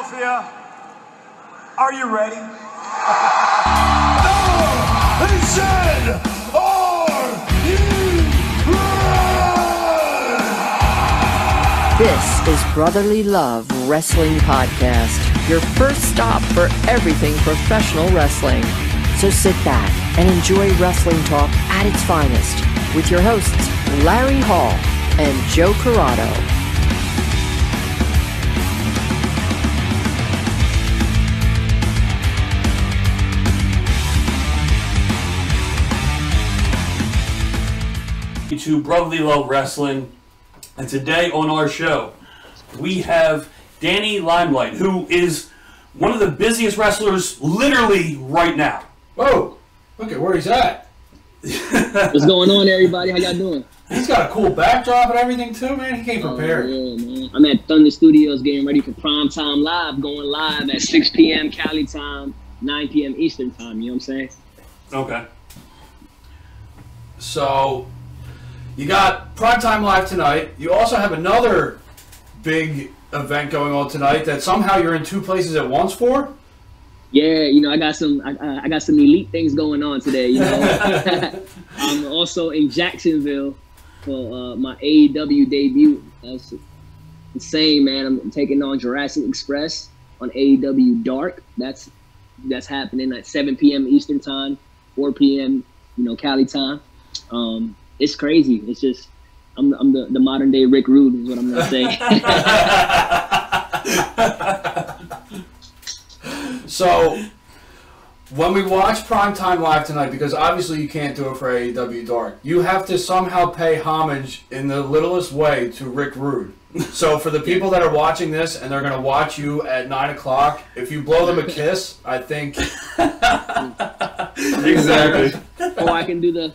Philadelphia, are you ready? no! He said, are you ready? This is Brotherly Love Wrestling Podcast, your first stop for everything professional wrestling. So sit back and enjoy wrestling talk at its finest with your hosts, Larry Hall and Joe Corrado. To Brotherly Love Wrestling, and today on our show, we have Danny Limelight, who is one of the busiest wrestlers literally right now. Whoa! Look at where he's at. What's going on, everybody? How y'all doing? He's got a cool backdrop and everything too, man. He came Oh, prepared. yeah, man. I'm at Thunder Studios getting ready for Prime Time Live, going live at 6 p.m. Cali time, 9 p.m. Eastern time. You know what I'm saying? Okay. So, you got Primetime Live tonight. You also have another big event going on tonight that somehow you're in two places at once for. Yeah, you know, I got some, I, I got some elite things going on today. You know, I'm also in Jacksonville for uh, my AEW debut. That's insane, man. I'm taking on Jurassic Express on AEW Dark. That's that's happening at 7 p.m. Eastern time, 4 p.m. You know, Cali time. Um, it's crazy. It's just I'm, I'm the, the modern day Rick Rude is what I'm gonna say. So, when we watch Primetime Live tonight, because obviously you can't do it for AEW Dark, you have to somehow pay homage in the littlest way to Rick Rude. So, for the people that are watching this and they're going to watch you at 9 o'clock, if you blow them a kiss, I think. Exactly. or oh, I can do the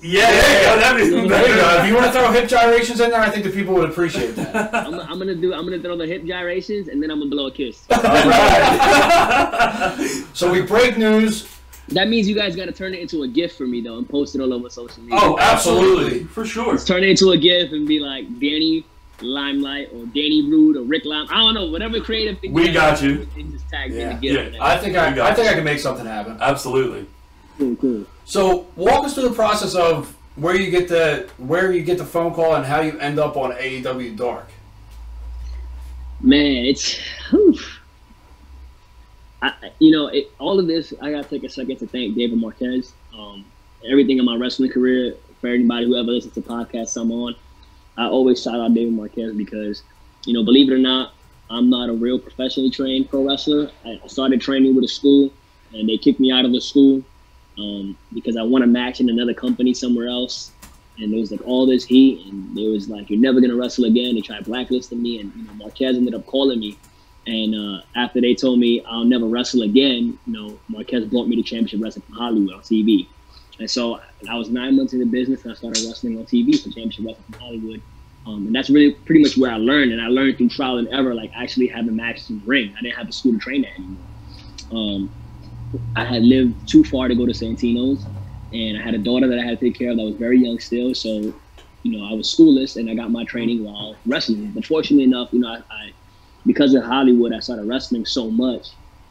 Yeah, there you go. That'd be even There you go. If you want to throw hip gyrations in there, I think the people would appreciate that. I'm, I'm gonna do I'm gonna throw the hip gyrations and then I'm gonna blow a kiss. So, we break news. That means you guys gotta turn it into a gift for me though and post it all over social media. Oh, absolutely. For sure. turn it into a gift and be like Danny Limelight or Danny Rude or Rick Lime. I don't know, whatever creative thing. We got you. And just tag me Yeah. in the GIF. Yeah. I think I, I think. I can make something happen. Absolutely. cool, cool. So walk us through the process of where you get the where you get the phone call and how you end up on AEW Dark. Man, it's. I, you know, it, all of this. I gotta take a second to thank David Marquez. Um, everything in my wrestling career, for anybody who ever listens to podcasts I'm on, I always shout out David Marquez because, you know, believe it or not, I'm not a real professionally trained pro wrestler. I started training with a school, and they kicked me out of the school um, because I won a match in another company somewhere else. And there was like all this heat, and there was like, you're never gonna wrestle again. They tried blacklisting me, and you know, Marquez ended up calling me. And uh, after they told me I'll never wrestle again, you know, Marquez brought me to Championship Wrestling from Hollywood on TV. And so I was nine months in the business, and I started wrestling on TV for Championship Wrestling from Hollywood. Um, and that's really pretty much where I learned, and I learned through trial and error, like actually having matches in the ring. I didn't have a school to train at anymore. Um, I had lived too far to go to Santino's, and I had a daughter that I had to take care of that was very young still. So, you know, I was schoolless, and I got my training while wrestling. But fortunately enough, you know, I, I because of Hollywood, I started wrestling so much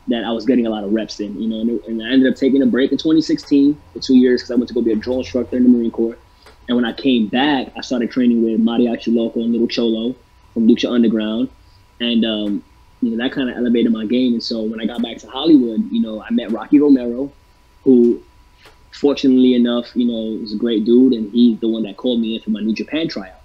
that I was getting a lot of reps in. You know, and, and I ended up taking a break in 2016 for two years because I went to go be a drill instructor in the Marine Corps. And when I came back, I started training with Mariachi Loco and Little Cholo from Lucha Underground, and um, you know that kind of elevated my game. And so when I got back to Hollywood, you know, I met Rocky Romero, who, fortunately enough, you know, was a great dude, and he's the one that called me in for my New Japan tryout.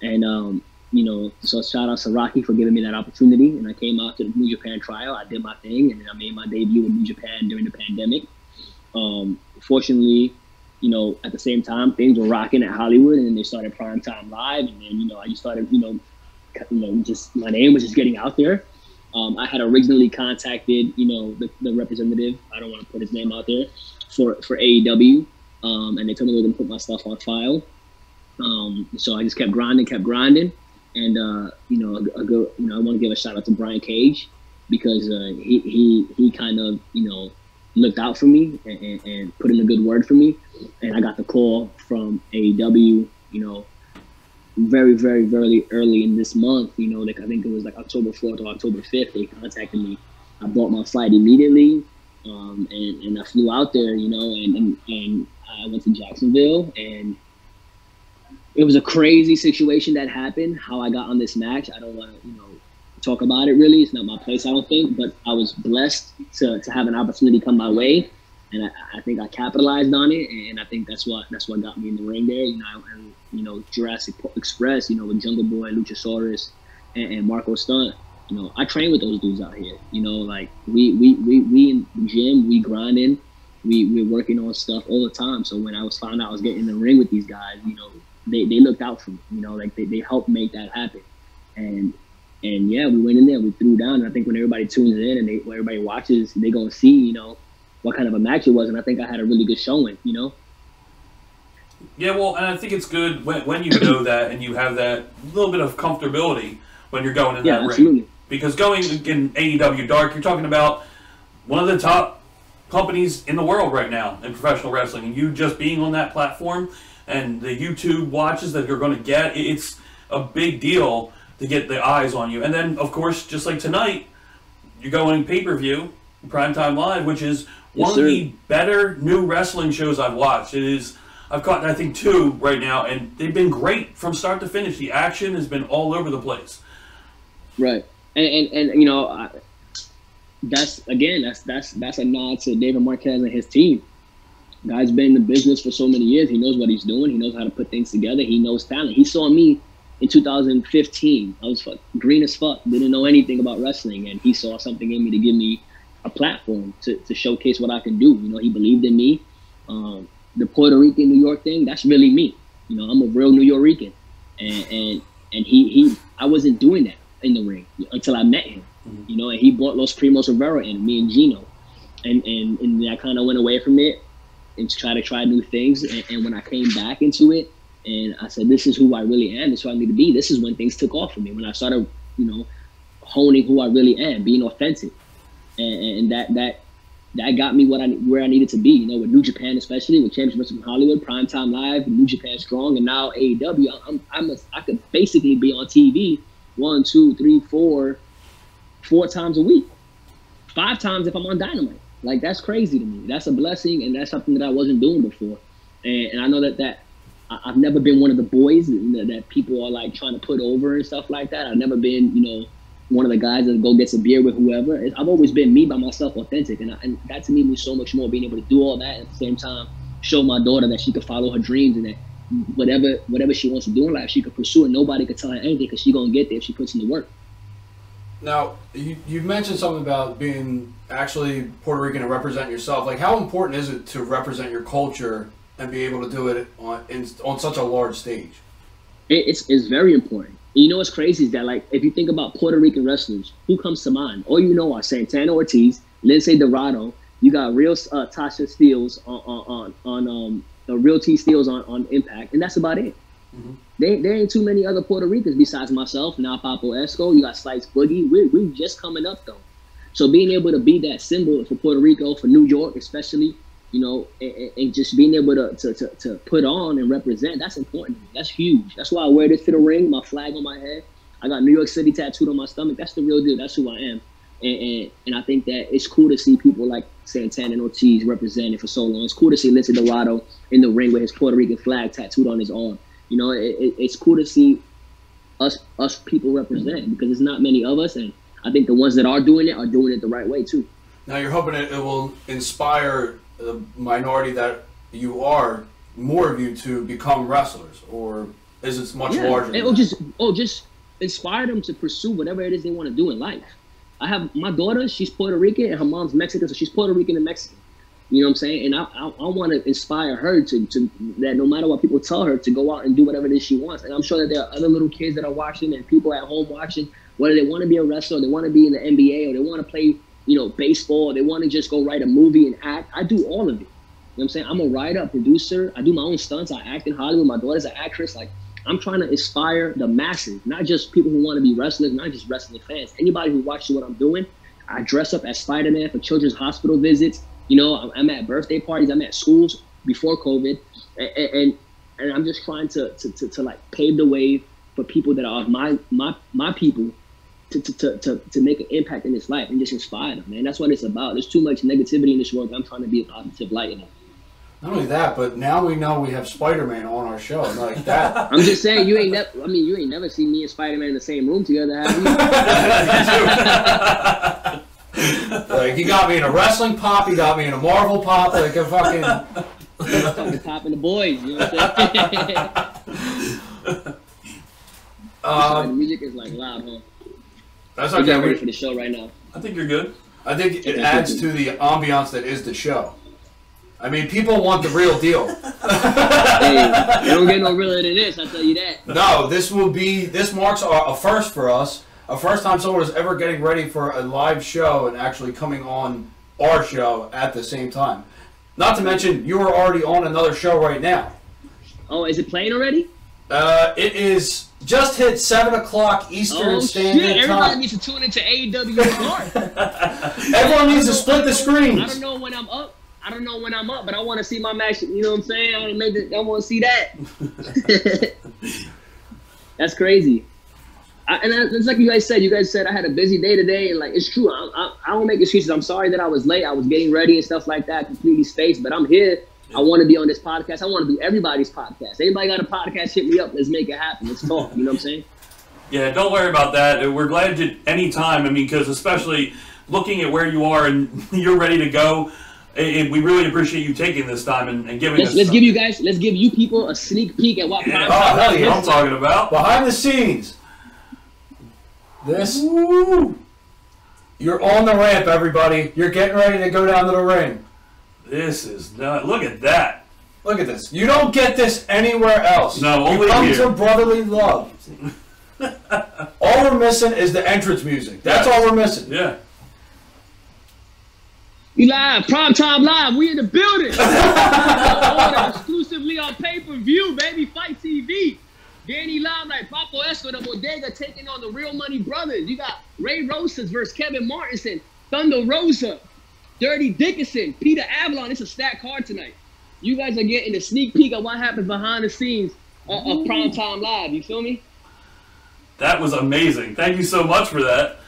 And um, you know, so shout out to Rocky for giving me that opportunity. And I came out to the New Japan trial. I did my thing, and I made my debut in New Japan during the pandemic. Um, fortunately, you know, at the same time, things were rocking at Hollywood, and then they started Prime Time Live, and then you know, I just started, you know, you know, just my name was just getting out there. Um, I had originally contacted, you know, the, the representative. I don't want to put his name out there for for AEW, um, and they told me they were to put my stuff on file. Um, so I just kept grinding, kept grinding, and uh, you know, a, a good, you know, I want to give a shout out to Brian Cage because uh, he he he kind of you know looked out for me and, and, and put in a good word for me, and I got the call from AEW, you know, very, very, very early in this month, you know, like I think it was like October 4th or October 5th, they contacted me. I bought my flight immediately, um, and, and I flew out there, you know, and, and, and I went to Jacksonville, and it was a crazy situation that happened. How I got on this match, I don't want to, you know, talk about it really. It's not my place, I don't think, but I was blessed to, to have an opportunity come my way and I, I, think I capitalized on it, and I think that's what that's what got me in the ring there. You know, and you know Jurassic Express, you know, with Jungle Boy, Luchasaurus, and, and Marko Stunt. You know, I train with those dudes out here. You know, like we we we we in the gym, we grinding, we we're working on stuff all the time. So when I was found out I was getting in the ring with these guys, you know, they, they looked out for me. You know, like they, they helped make that happen, and and yeah, we went in there, we threw down. And I think when everybody tunes in and they, when everybody watches, they gonna see, you know what kind of a match it was, and I think I had a really good showing. You know. Yeah, well, and I think it's good when, when you know that and you have that little bit of comfortability when you're going in yeah, that absolutely. ring. Because going in AEW Dark, you're talking about one of the top companies in the world right now in professional wrestling, and you just being on that platform and the YouTube watches that you're going to get, it's a big deal to get the eyes on you. And then, of course, just like tonight, you're going pay per view, Primetime Live, which is one Yes, of the better new wrestling shows I've watched. It is. I've caught I think two right now, and they've been great from start to finish. The action has been all over the place. Right, and and, and you know, I, that's again, that's that's that's a nod to David Marquez and his team. Guy's been in the business for so many years. He knows what he's doing. He knows how to put things together. He knows talent. He saw me in 2015. I was fuck, green as fuck. Didn't know anything about wrestling, and he saw something in me to give me a platform to, to showcase what I can do. You know, he believed in me. Um, the Puerto Rican New York thing, that's really me. You know, I'm a real Nuyorican, and and and he he I wasn't doing that in the ring until I met him. You know, and he brought Los Primos Rivera in, me and Gino, and and and I kind of went away from it and try to try new things. And, and when I came back into it, and I said, "This is who I really am. This is who I need to be." This is when things took off for me. When I started, you know, honing who I really am, being authentic, and, and that that that got me what I where I needed to be. You know, with New Japan, especially with Championship Wrestling Hollywood, Primetime Live, New Japan Strong, and now AEW. I'm I'm a, I could basically be on TV one, two, three, four, four times a week, five times if I'm on Dynamite. Like that's crazy to me. That's a blessing, and that's something that I wasn't doing before. And, and I know that that I- I've never been one of the boys that people are like trying to put over and stuff like that. I've never been, you know, one of the guys that go get some beer with whoever. I've always been me by myself, authentic, and, I, and that to me means so much more. Being able to do all that at the same time, show my daughter that she could follow her dreams and that whatever whatever she wants to do in life, she could pursue, and nobody could tell her anything because she gonna get there if she puts in the work. Now, you, you mentioned something about being actually Puerto Rican and represent yourself. Like, how important is it to represent your culture and be able to do it on in, on such a large stage? It, it's it's very important. And you know what's crazy is that like if you think about Puerto Rican wrestlers, who comes to mind? All you know are Santana Ortiz, Lince Dorado. You got real uh, Tasha Steelz on on on, on um uh, real T Steelz on, on Impact, and that's about it. There, there ain't too many other Puerto Ricans besides myself. Now Papo Esco, you got Slice Boogie. We're, we're just coming up though. So being able to be that symbol for Puerto Rico, for New York especially, you know, and, and- just being able to, to, to, to put on and represent, that's important. That's huge. That's why I wear this to the ring, my flag on my head. I got New York City tattooed on my stomach. That's the real deal. That's who I am. And, and, and I think that it's cool to see people like Santana and Ortiz represented for so long. It's cool to see Lince Dorado in the ring with his Puerto Rican flag tattooed on his arm. You know, it, it, it's cool to see us us people represent because there's not many of us, and I think the ones that are doing it are doing it the right way too. Now, you're hoping it, it will inspire the minority that you are, more of you, to become wrestlers, or is it much larger? And, than or that? just oh, just inspire them to pursue whatever it is they want to do in life. I have my daughter; she's Puerto Rican, and her mom's Mexican, so she's Puerto Rican and Mexican. You know what I'm saying? And I, I, I want to inspire her to, to that no matter what people tell her to go out and do whatever it is she wants. And I'm sure that there are other little kids that are watching and people at home watching, whether they want to be a wrestler, they want to be in the NBA, or they want to play, you know, baseball, they want to just go write a movie and act. I do all of it. You know what I'm saying? I'm a writer, a producer. I do my own stunts. I act in Hollywood. My daughter's an actress. Like, I'm trying to inspire the masses, not just people who want to be wrestlers, not just wrestling fans. Anybody who watches what I'm doing, I dress up as Spider Man for children's hospital visits. You know, I'm, I'm at birthday parties, I'm at schools before COVID, and, and and I'm just trying to to, to, to like pave the way for people that are my my my people to, to, to, to, to make an impact in this life and just inspire them, man. That's what it's about. There's too much negativity in this world. I'm trying to be a positive light in it. Not only that, but now we know we have Spider Man on our show. Like that. I'm just saying, you ain't never. I mean, you ain't never seen me and Spider Man in the same room together, have you? like he got me in a wrestling pop. He got me in a Marvel pop. Like a fucking. the top and the boys. You know what I'm saying? Um, music is like loud, huh? That's I'm okay. getting ready for the show right now. I think you're good. I think it adds to the ambiance that is the show. I mean, people want the real deal. Hey, they don't get no realer than this. I tell you that. No, this will be this marks a, a first for us. A first time someone is ever getting ready for a live show and actually coming on our show at the same time. Not to mention, you are already on another show right now. Oh, is it playing already? Uh, it is just hit seven o'clock Eastern Oh Standard shit! Everybody Time. needs to tune into AEW. Everyone needs to split the screens. I don't know when I'm up. I don't know when I'm up, but I want to see my match. You know what I'm saying? I want to make. I want to see that. That's crazy. I, and it's like you guys said. You guys said I had a busy day today, and like it's true. I, I, I don't make excuses. I'm sorry that I was late. I was getting ready and stuff like that, completely spaced. But I'm here. I want to be on this podcast. I want to be everybody's podcast. Anybody got a podcast? Hit me up. Let's make it happen. Let's talk. You know what I'm saying? Yeah, don't worry about that. We're glad to any time. I mean, because especially looking at where you are and you're ready to go, and we really appreciate you taking this time and, and giving Let's us. let's give you guys. Let's give you people a sneak peek at what. Yeah, Oh, hell yeah. I'm talking about. Behind the scenes, this Woo! you're on the ramp, everybody. You're getting ready to go down to the ring. This is not. Look at that. Look at this. You don't get this anywhere else. No, you only come here. to brotherly love. all we're missing is the entrance music. That's all we're missing. Yeah. We live, prime time live. We in the building. Order exclusively on pay per view, baby. FITE TV. Danny Limelight, Papo Esco, the Bodega taking on the Real Money Brothers. You got Ray Rosas versus Kevin Martenson, Thunder Rosa, Dirty Dickinson, Peter Avalon. It's a stacked card tonight. You guys are getting a sneak peek of what happens behind the scenes of, of Prime Time Live. You feel me? That was amazing. Thank you so much for that.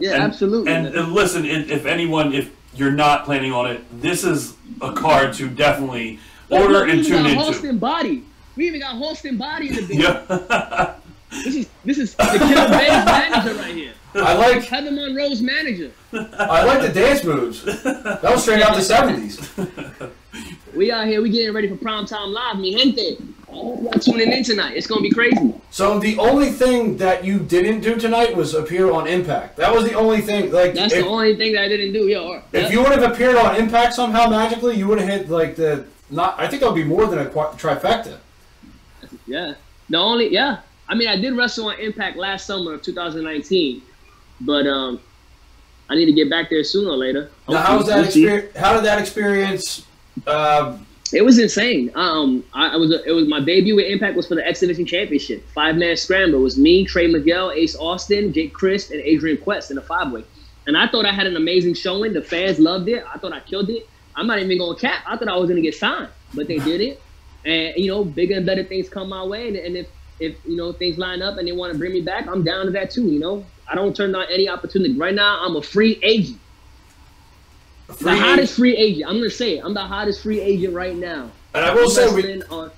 Yeah, And- absolutely. And, and listen, if, if anyone, if you're not planning on it, this is a card to definitely Look, order look, we and even tune got into. Halston Boddy. We even got Halston Boddy in the building. Yeah. This is this is the Killer Baes manager right here. I like Heather Monroe's manager. I like the dance moves. That was straight out the seventies. We out here, we getting ready for prime time live, mi gente. I hope y'all tuning in tonight. It's gonna be crazy. So the only thing that you didn't do tonight was appear on Impact. That was the only thing. Like That's if, the only thing that I didn't do. Yo, or, if you would have appeared on Impact somehow magically, you would have hit like the not. I think that would be more than a trifecta. yeah, the only yeah. I mean, I did wrestle on Impact last summer of 2019, but um, I need to get back there sooner or later. Now, how was that Hopefully, we'll see. experience? How did that experience? Uh, It was insane. Um, I, I was it was my debut with Impact was for the X Division Championship. Five man scramble. It was me, Trey Miguel, Ace Austin, Jake Crist, and Adrian Quest in a five way. And I thought I had an amazing showing. The fans loved it. I thought I killed it. I'm not even going to cap. I thought I was going to get signed, but they did it. And you know, bigger and better things come my way. And, and if if you know things line up and they want to bring me back, I'm down to that too. You know, I don't turn down any opportunity. Right now, I'm a free agent. The free hottest free agent. I'm gonna say it. I'm the hottest free agent right now. and I will I'm say we, on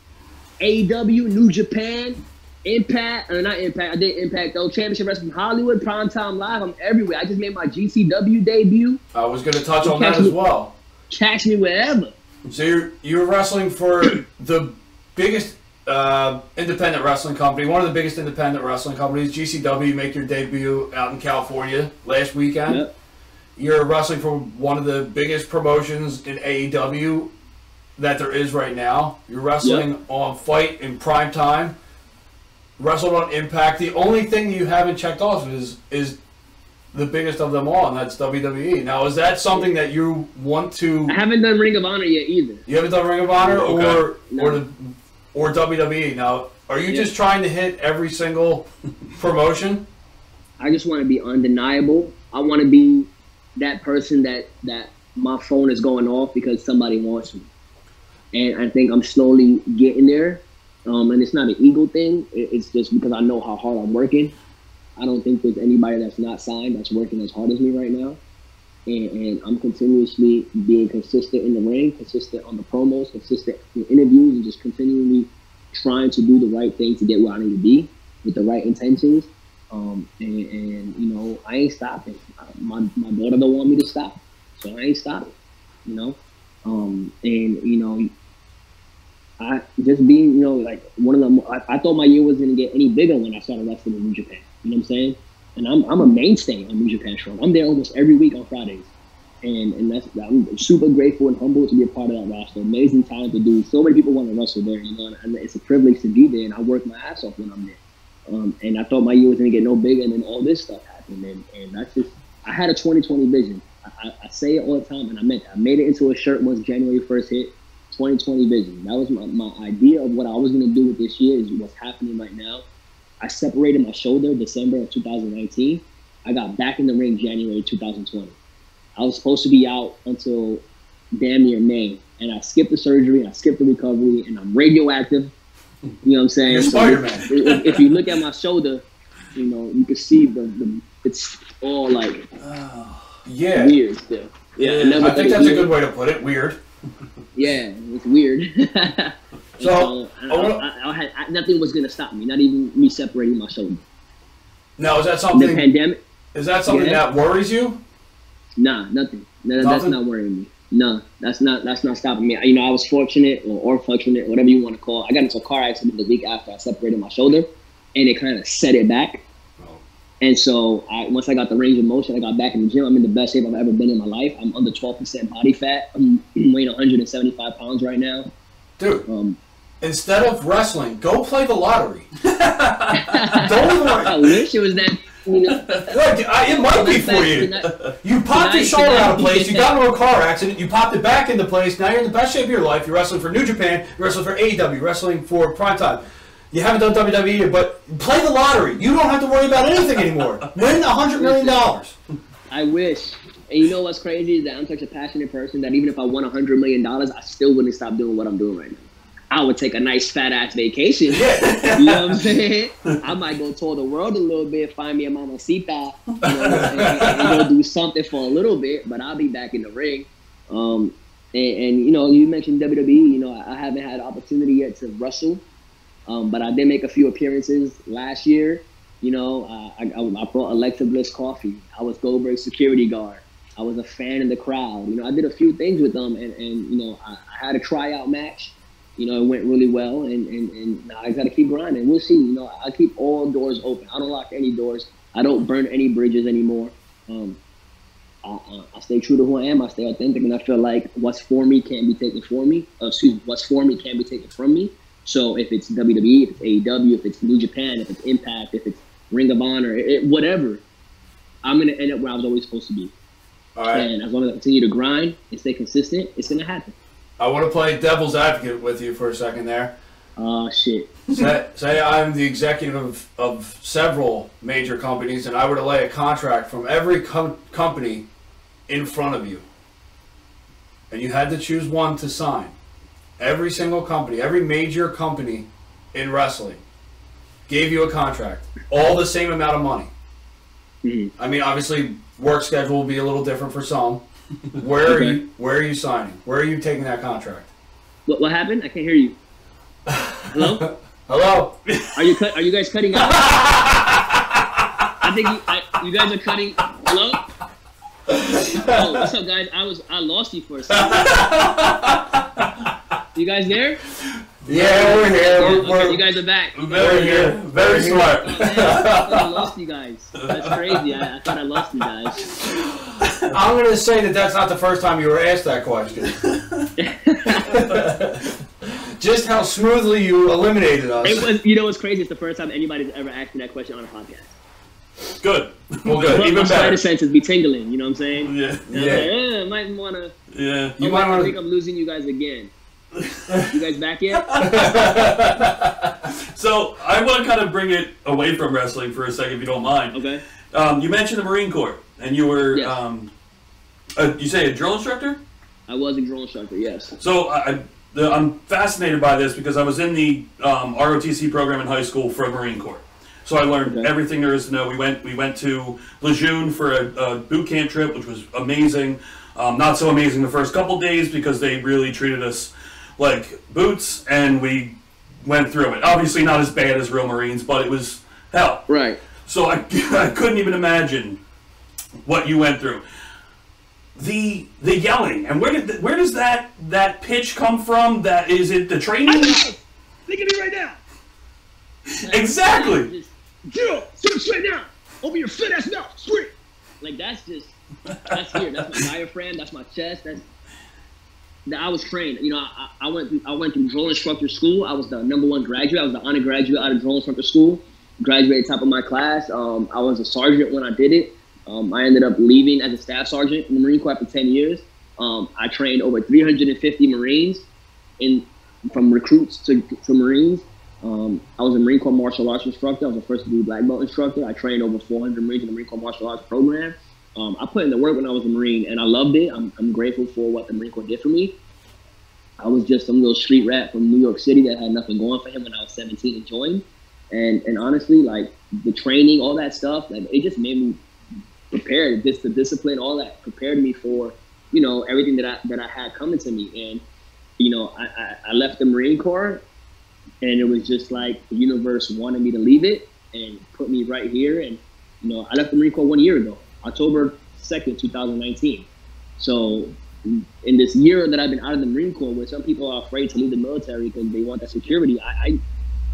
AEW, New Japan, Impact, or not Impact. I did Impact though. Championship Wrestling Hollywood, Primetime Live. I'm everywhere. I just made my GCW debut. I was going to touch on that as well. Catch me wherever. So you're you're wrestling for the biggest uh, independent wrestling company, one of the biggest independent wrestling companies, GCW. Make your debut out in California last weekend. Yep. You're wrestling for one of the biggest promotions in AEW that there is right now. You're wrestling on FITE in prime time. Wrestled on Impact. The only thing you haven't checked off is is the biggest of them all, and that's WWE. Now, is that something that you want to? I haven't done Ring of Honor yet either. You haven't done Ring of Honor Okay. or No. or the or WWE. Now, are you Yeah. just trying to hit every single promotion? I just want to be undeniable. I want to be that person that that my phone is going off because somebody wants me. And I think I'm slowly getting there. Um, and it's not an ego thing. It's just because I know how hard I'm working. I don't think there's anybody that's not signed that's working as hard as me right now. And, and I'm continuously being consistent in the ring, consistent on the promos, consistent in interviews, and just continually trying to do the right thing to get where I need to be with the right intentions. Um, and, and you know, I ain't stopping. My my daughter don't want me to stop, so I ain't stopping. You know, um, and you know, I just being, you know, like one of the. I, I thought my year wasn't gonna get any bigger when I started wrestling in New Japan. You know what I'm saying? And I'm I'm a mainstay on New Japan Strong. I'm there almost every week on Fridays, and and that's I'm super grateful and humble to be a part of that roster. Amazing talent to do. So many people want to wrestle there, you know, and, it's a privilege to be there. And I work my ass off when I'm there. Um, and I thought my year was gonna get no bigger, and then all this stuff happened, and, and that's just. I had a 2020 vision. I, I, I say it all the time, and I meant it. I made it into a shirt once January 1st hit. 2020 vision. That was my, my idea of what I was going to do with this year is what's happening right now. I separated my shoulder December of 2019. I got back in the ring January 2020. I was supposed to be out until damn near May, and I skipped the surgery and I skipped the recovery, and I'm radioactive. You know what I'm saying? You're So Spider-Man. if, if you look at my shoulder, you know you can see the, the it's all like Yeah. weird still. Yeah, I I think it that's a good way to put it. Weird. Yeah, it's weird. So, I, I I, I had, nothing was gonna stop me. Not even me separating my shoulder. Now, is that something? The pandemic, Is that something Yeah. that worries you? nah, nothing. No, that's not worrying me. No, that's not that's not stopping me. You know, I was fortunate or, or fortunate, whatever you want to call. it. I got into a car accident the week after I separated my shoulder, and it kind of set it back. Oh. And so, I, once I got the range of motion, I got back in the gym. I'm in the best shape I've ever been in my life. I'm under 12% body fat. I'm weighing 175 pounds right now. Dude, Um, instead of wrestling, go play the lottery. Don't I wish it was that. You know, Look, I- it might be for you. You popped your shoulder out of place. You got into a car accident. You popped it back into place. Now you're in the best shape of your life. You're wrestling for New Japan. You're wrestling for AEW. Wrestling for Primetime. You haven't done WWE, yet, but play the lottery. You don't have to worry about anything anymore. Win a hundred million dollars. I wish. And you know what's crazy is that I'm such a passionate person that even if I won $100 million, I still wouldn't stop doing what I'm doing right now. I would take a nice fat ass vacation. You know what I'm saying? I might go tour the world a little bit, find me a mamacita, you know, what I'm and, and go do something for a little bit, but I'll be back in the ring. Um, and, and, you know, you mentioned WWE. You know, I, I haven't had opportunity yet to wrestle, um, but I did make a few appearances last year. You know, uh, I, I, I brought Alexa Bliss coffee. I was Goldberg's security guard. I was a fan in the crowd. You know, I did a few things with them, and, and you know, I, I had a tryout match. You know, it went really well, and, and, and now I got to keep grinding. We'll see. You know, I keep all doors open. I don't lock any doors. I don't burn any bridges anymore. Um, I, I, stay true to who I am. I stay authentic, and I feel like what's for me can't be taken for me. Uh, excuse me, what's for me can't be taken from me. So if it's WWE, if it's AEW, if it's New Japan, if it's Impact, if it's Ring of Honor, it- whatever, I'm gonna end up where I was always supposed to be. All right. And as long as I continue to grind and stay consistent, it's gonna happen. I want to play devil's advocate with you for a second there. Oh shit. say, say I'm the executive of, of several major companies, and I were to lay a contract from every com- company in front of you, and you had to choose one to sign. Every single company, every major company in wrestling, gave you a contract, all the same amount of money. Mhm. I mean, obviously, work schedule will be a little different for some. Where are you? Where are you signing? Where are you taking that contract? What what happened? I can't hear you. Hello? Hello. Are you cut? Are you guys cutting out? I think you, I, you guys are cutting. Hello? Oh, what's up, guys? I was I lost you for a second. You guys there? Yeah, we're here. Yeah, We're, okay, we're, you guys are back. Very good. Very We're smart. Man, I I lost you guys. That's crazy. I, I thought I lost you guys. I'm going to say that that's not the first time you were asked that question. Just how smoothly you eliminated us. It was, you know what's crazy? It's the first time anybody's ever asked me that question on a podcast. Good. well, good. My Even better. spider senses be tingling. You know what I'm saying? Yeah. And I'm Yeah. like, eh, might want to. Yeah. You oh, might I want think. I'm losing you guys again. You guys back yet? So I want to kind of bring it away from wrestling for a second, if you don't mind. Okay. Um, you mentioned the Marine Corps, and you were, Yes. um, uh, you say a drill instructor. I was a drill instructor. Yes. So I, I- the, I'm fascinated by this because I was in the um, ROTC program in high school for Marine Corps. So I learned Okay. everything there is to know. We went we went to Lejeune for a, a boot camp trip, which was amazing. Um, not so amazing the first couple days because they really treated us like boots, and we went through it. Obviously, not as bad as real Marines, but it was hell. Right. So I, I couldn't even imagine what you went through. The the yelling and where did where does that that pitch come from? That is it the training? Look at me right now. Exactly. Just- Get up. Sit up straight now. Open your fat ass mouth. Scream. Like that's just that's here. That's my diaphragm. That's my chest. That's that I was trained. You know, I, I went through, I went through drill instructor school. I was the number one graduate. I was the honor graduate out of drill instructor school. Graduated top of my class. Um, I was a sergeant when I did it. Um, I ended up leaving as a staff sergeant in the Marine Corps after 10 years. Um, I trained over 350 Marines in from recruits to, to Marines. Um, I was a Marine Corps martial arts instructor. I was a first degree black belt instructor. I trained over 400 Marines in the Marine Corps martial arts program. Um, I put in the work when I was a Marine, and I loved it. I'm, I'm grateful for what the Marine Corps did for me. I was just some little street rat from New York City that had nothing going for him when I was 17 and joined. And and honestly, like the training, all that stuff, like it just made me prepared. This the discipline, all that prepared me for, you know, everything that I that I had coming to me. And you know, I, I, I left the Marine Corps, and it was just like the universe wanted me to leave it and put me right here. And you know, I left the Marine Corps one year ago, October second, 2019. So in this year that I've been out of the Marine Corps, where some people are afraid to leave the military because they want that security, I, I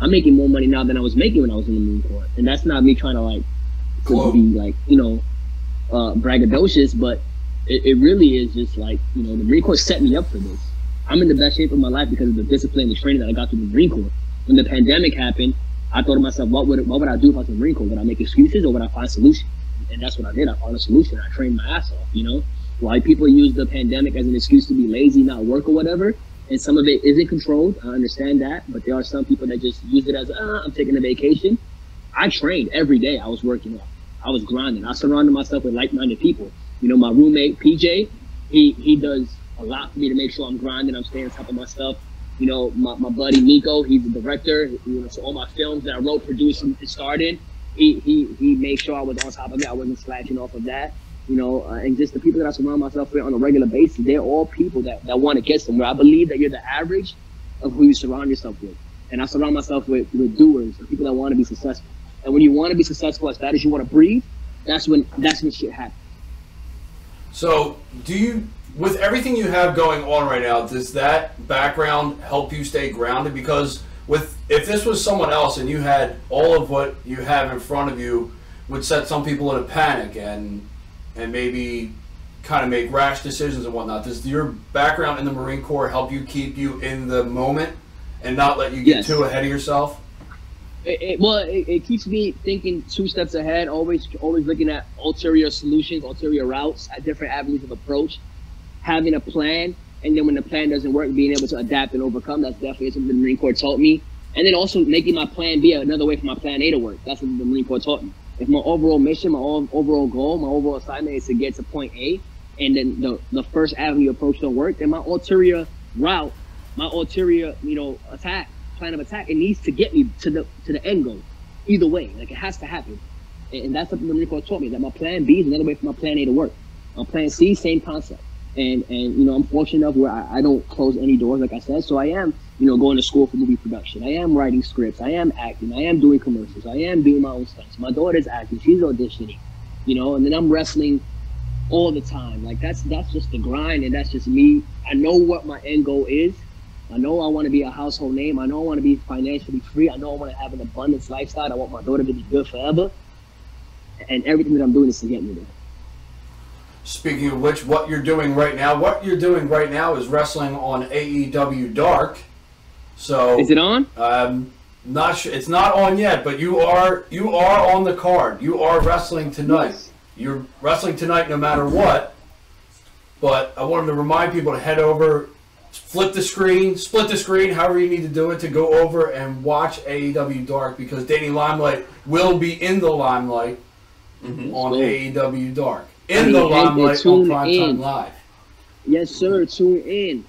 I'm making more money now than I was making when I was in the Marine Corps, and that's not me trying to like to be like you know uh, braggadocious, but it, it really is just like you know the Marine Corps set me up for this. I'm in the best shape of my life because of the discipline and the training that I got through the Marine Corps. When the pandemic happened, I thought to myself, what would what would I do if I was in the Marine Corps? Would I make excuses or would I find solutions? And that's what I did. I found a solution. I trained my ass off. You know, why people use the pandemic as an excuse to be lazy, not work or whatever. And some of it isn't controlled. I understand that, but there are some people that just use it as, uh, I'm taking a vacation. I trained every day. I was working out. I was grinding. I surrounded myself with like-minded people. You know, my roommate PJ, he he does a lot for me to make sure I'm grinding. I'm staying on top of my stuff. You know, my, my buddy Nico, he's the director. You know, so all my films that I wrote, produced, and started, he he he made sure I was on top of it. I wasn't slacking off of that. You know, uh, and just the people that I surround myself with on a regular basis, they're all people that, that want to get somewhere. I believe that you're the average of who you surround yourself with. And I surround myself with, with doers people that want to be successful. And when you want to be successful as bad as you want to breathe, that's when that's when shit happens. So, do you, with everything you have going on right now, does that background help you stay grounded? Because with if this was someone else and you had all of what you have in front of you, would set some people in a panic and and maybe kind of make rash decisions and whatnot. Does your background in the Marine Corps help you keep you in the moment and not let you get Yes. too ahead of yourself? It, it, well, it, it keeps me thinking two steps ahead. Always, always looking at ulterior solutions, ulterior routes, at different avenues of approach. Having a plan, and then when the plan doesn't work, being able to adapt and overcome. That's definitely something the Marine Corps taught me. And then also making my plan B another way for my plan A to work. That's what the Marine Corps taught me. If my overall mission, my overall goal, my overall assignment is to get to point A, and then the, the first avenue approach don't work, then my ulterior route, my ulterior, you know, attack, plan of attack, it needs to get me to the to the end goal. Either way, like it has to happen. And, and that's something the Marine Corps taught me that my plan B is another way for my plan A to work. My plan C, same concept. And and you know, I'm fortunate enough where I, I don't close any doors, like I said. So I am, you know, going to school for movie production. I am writing scripts. I am acting. I am doing commercials. I am doing my own stunts. My daughter's acting. She's auditioning. You know, and then I'm wrestling all the time. Like that's that's just the grind, and that's just me. I know what my end goal is. I know I want to be a household name. I know I want to be financially free. I know I want to have an abundance lifestyle. I want my daughter to be good forever. And everything that I'm doing is to get me there. Speaking of which, what you're doing right now, what you're doing right now is wrestling on AEW Dark. So Is it on? Um, not sure. It's not on yet, but you are you are on the card. You are wrestling tonight. Yes. You're wrestling tonight, no matter what. But I wanted to remind people to head over, flip the screen, split the screen, however you need to do it, to go over and watch AEW Dark because Danny Limelight will be in the limelight on So- AEW Dark. In the limelight on Primetime in. Live. Yes, sir. Tune in.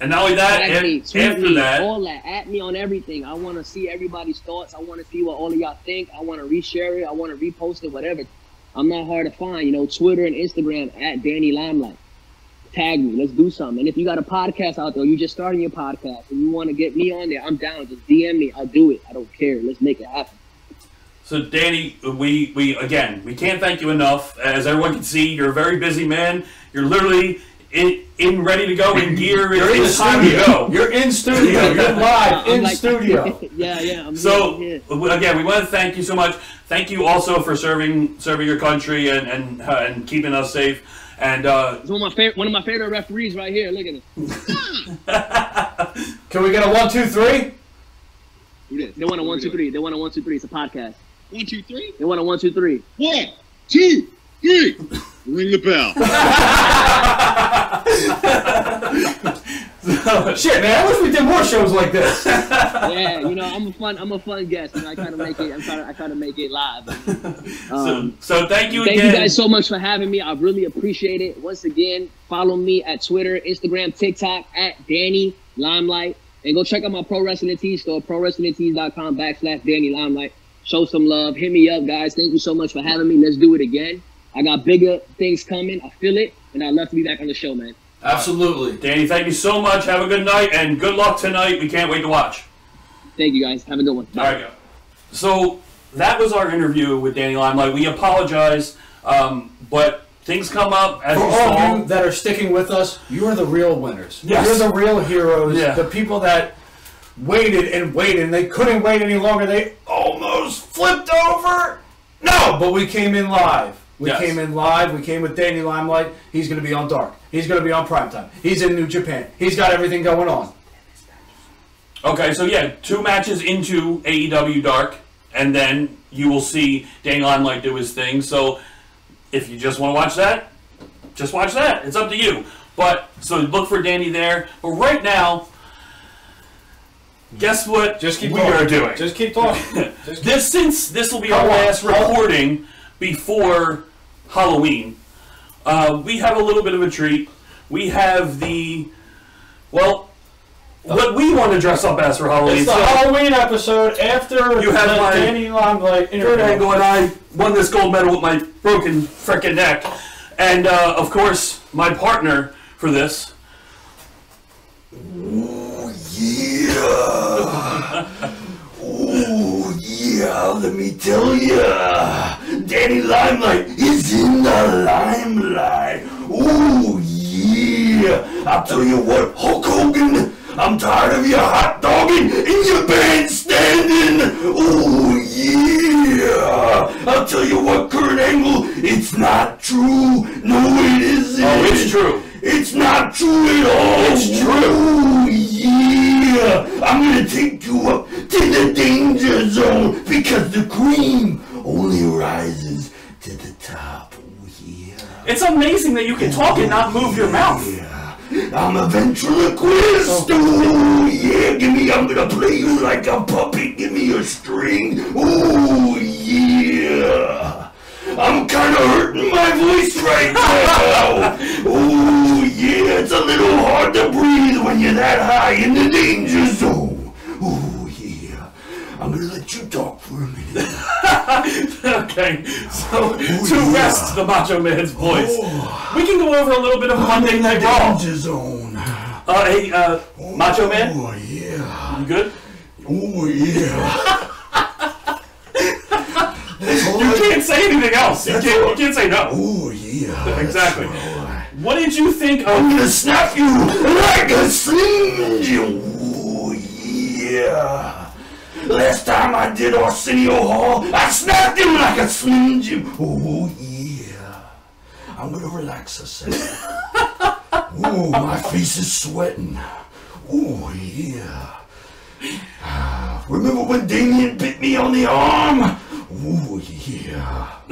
And not only that, Tag af- me, after me, that, all that. At me on everything. I want to see everybody's thoughts. I want to see what all of y'all think. I want to reshare it. I want to repost it. Whatever. I'm not hard to find. You know, Twitter and Instagram at Danny Limelight. Tag me. Let's do something. And if you got a podcast out there, you just starting your podcast, and you want to get me on there, I'm down. Just DM me. I'll do it. I don't care. Let's make it happen. So Danny, we we again we can't thank you enough. As everyone can see, you're a very busy man. You're literally in, in ready to go in gear. You're in the it's time to studio. go. You're in studio. You're live in like- studio. yeah, yeah. I'm So here, here. again, we want to thank you so much. Thank you also for serving serving your country and and uh, and keeping us safe. And uh, It's one of my favorite, one of my favorite referees right here. Look at him. Can we get a one, two, three? They want a one, two, three. They want a one, two, three. It's a podcast. One, two, three. They want a one, two, three. One, two, three. Ring the bell. Shit, man! I wish we did more shows like this. Yeah, you know, I'm a fun, I'm a fun guest, and I try to make it, I'm trying to, I try to make it live. so, Um, so thank you thank again. you guys so much for having me. I really appreciate it. Once again, follow me at Twitter, Instagram, TikTok at Danny Limelight, and go check out my Pro Wrestling Tees store, ProWrestlingTees.com backslash Danny Limelight. Show some love. Hit me up, guys. Thank you so much for having me. Let's do it again. I got bigger things coming. I feel it, and I'd love to be back on the show, man. Absolutely. Danny, thank you so much. Have a good night and good luck tonight. We can't wait to watch. Thank you, guys. Have a good one. All right, go. So that was our interview with Danny Limelight. We apologize, um, but things come up as For all saw. you that are sticking with us, you are the real winners. Yes. You're the real heroes. Yeah. The people that waited and waited and they couldn't wait any longer. They almost flipped over. No, but we came in live. We Yes. came in live. We came with Danny Limelight. He's going to be on Dark. He's going to be on Primetime. He's in New Japan. He's got everything going on. Okay, so yeah, two matches into AEW Dark, and then you will see Danny Limelight do his thing. So if you just want to watch that, just watch that. It's up to you. But so look for Danny there. But right now, guess what? Just keep we talking. are doing. Just keep talking. Just keep- this since this will be our last recording before Halloween. Uh, we have a little bit of a treat. We have the well, what we want to dress up as for Halloween. It's the So, Halloween episode after You have the my- Danny Limelight Kurt interview. Angle and I won this gold medal with my broken frickin' neck, and uh, of course my partner for this. Oh, yeah, let me tell ya. Danny Limelight is in the limelight. Oh, yeah. I'll tell you what, Hulk Hogan, I'm tired of your hot dogging and your bandstanding. Oh, yeah. I'll tell you what, Kurt Angle, it's not true. No, it isn't. Oh, it's true. It's not true at all. It's true. Oh, yeah. I'm gonna take you up to the danger zone because the cream only rises to the top. Yeah. It's amazing that you can talk and not move your mouth. Yeah. I'm a ventriloquist. Oh, yeah. Give me, I'm gonna play you like a puppet. Give me a string. Oh, yeah. I'm kind of hurting my voice right now. Oh, yeah, it's a little hard to breathe when you're that high in the danger zone. Oh, yeah. I'm gonna let you talk for a minute. okay, so to yeah. rest the Macho Man's voice, we can go over a little bit of Monday Night Raw. Danger zone. Uh, hey, uh, Macho Man, Oh, yeah. you good? Oh, yeah. You can't say anything else. You can't, you can't say no. Oh, yeah. Exactly. Alright. What did you think I'm of? gonna snap you like a sling. Oh, yeah. Last time I did Arsenio Hall, I snapped him like a Slim Jim. Oh, yeah. I'm gonna relax a second. oh, my face is sweating. Oh, yeah. Ah, Remember when Damien bit me on the arm? Oh, yeah.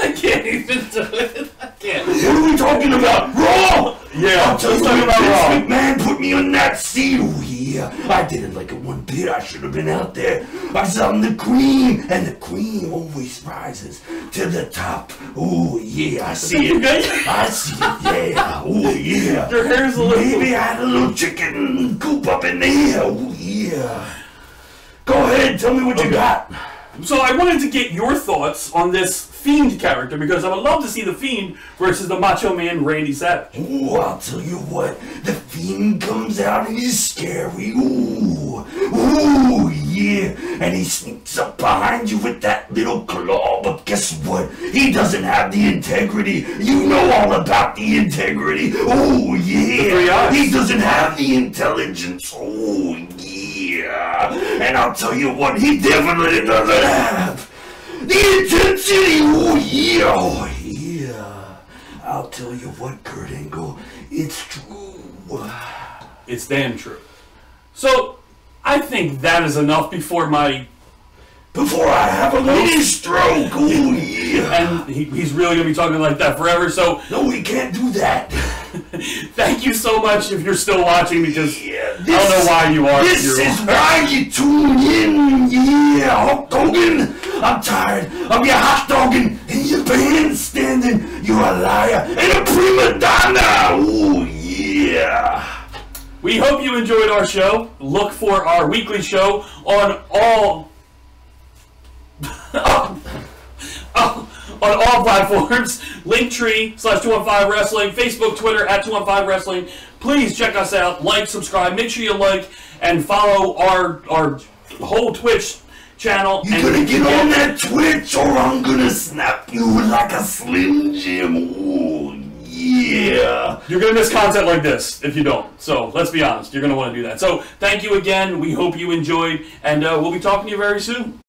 I can't even do it. I can't. What are we talking about? Raw! Yeah, I'm just talking you about Vince Raw. McMahon put me on that seat. Oh, yeah. yeah. I didn't like it one bit. I should have been out there. I saw the queen, and the queen always rises to the top. Oh, yeah, I see it. I see it, yeah. Oh, yeah. Your hair's a little. Maybe I had a little chicken coop up in there. Oh, yeah. Go ahead, tell me what you got. So I wanted to get your thoughts on this Fiend character because I would love to see the Fiend versus the Macho Man Randy Savage. Ooh, I'll tell you what, the fiend comes out and he's scary. Ooh, ooh, yeah. And he sneaks up behind you with that little claw. But guess what? He doesn't have the integrity. You know all about the integrity. Oh, yeah. eyes. He doesn't have the intelligence. Oh, yeah. Yeah and I'll tell you what, he definitely doesn't have the intensity. Oh, yeah. Oh, yeah. I'll tell you what, Kurt Angle, it's true. It's damn true. So I think that is enough before my Before I have a mini stroke, oh yeah. and he, he's really gonna be talking like that forever. So No, we can't do that. thank you so much if you're still watching because Yeah, I don't know why you are. This is why you tune in. Yeah, Hulk Hogan. I'm tired of your hot dogging and your bandstanding. You're a liar and a prima donna. Oh yeah. We hope you enjoyed our show. Look for our weekly show on all on all platforms. Linktree slash 215 Wrestling, Facebook, Twitter at 215 Wrestling. Please check us out, like, subscribe, make sure you like and follow our our whole Twitch channel. You and gonna get on that Twitch or I'm gonna snap you like a Slim Jim. Oh yeah. You're gonna miss content like this if you don't. So let's be honest, you're gonna want to do that. So thank you again. We hope you enjoyed, and uh, we'll be talking to you very soon.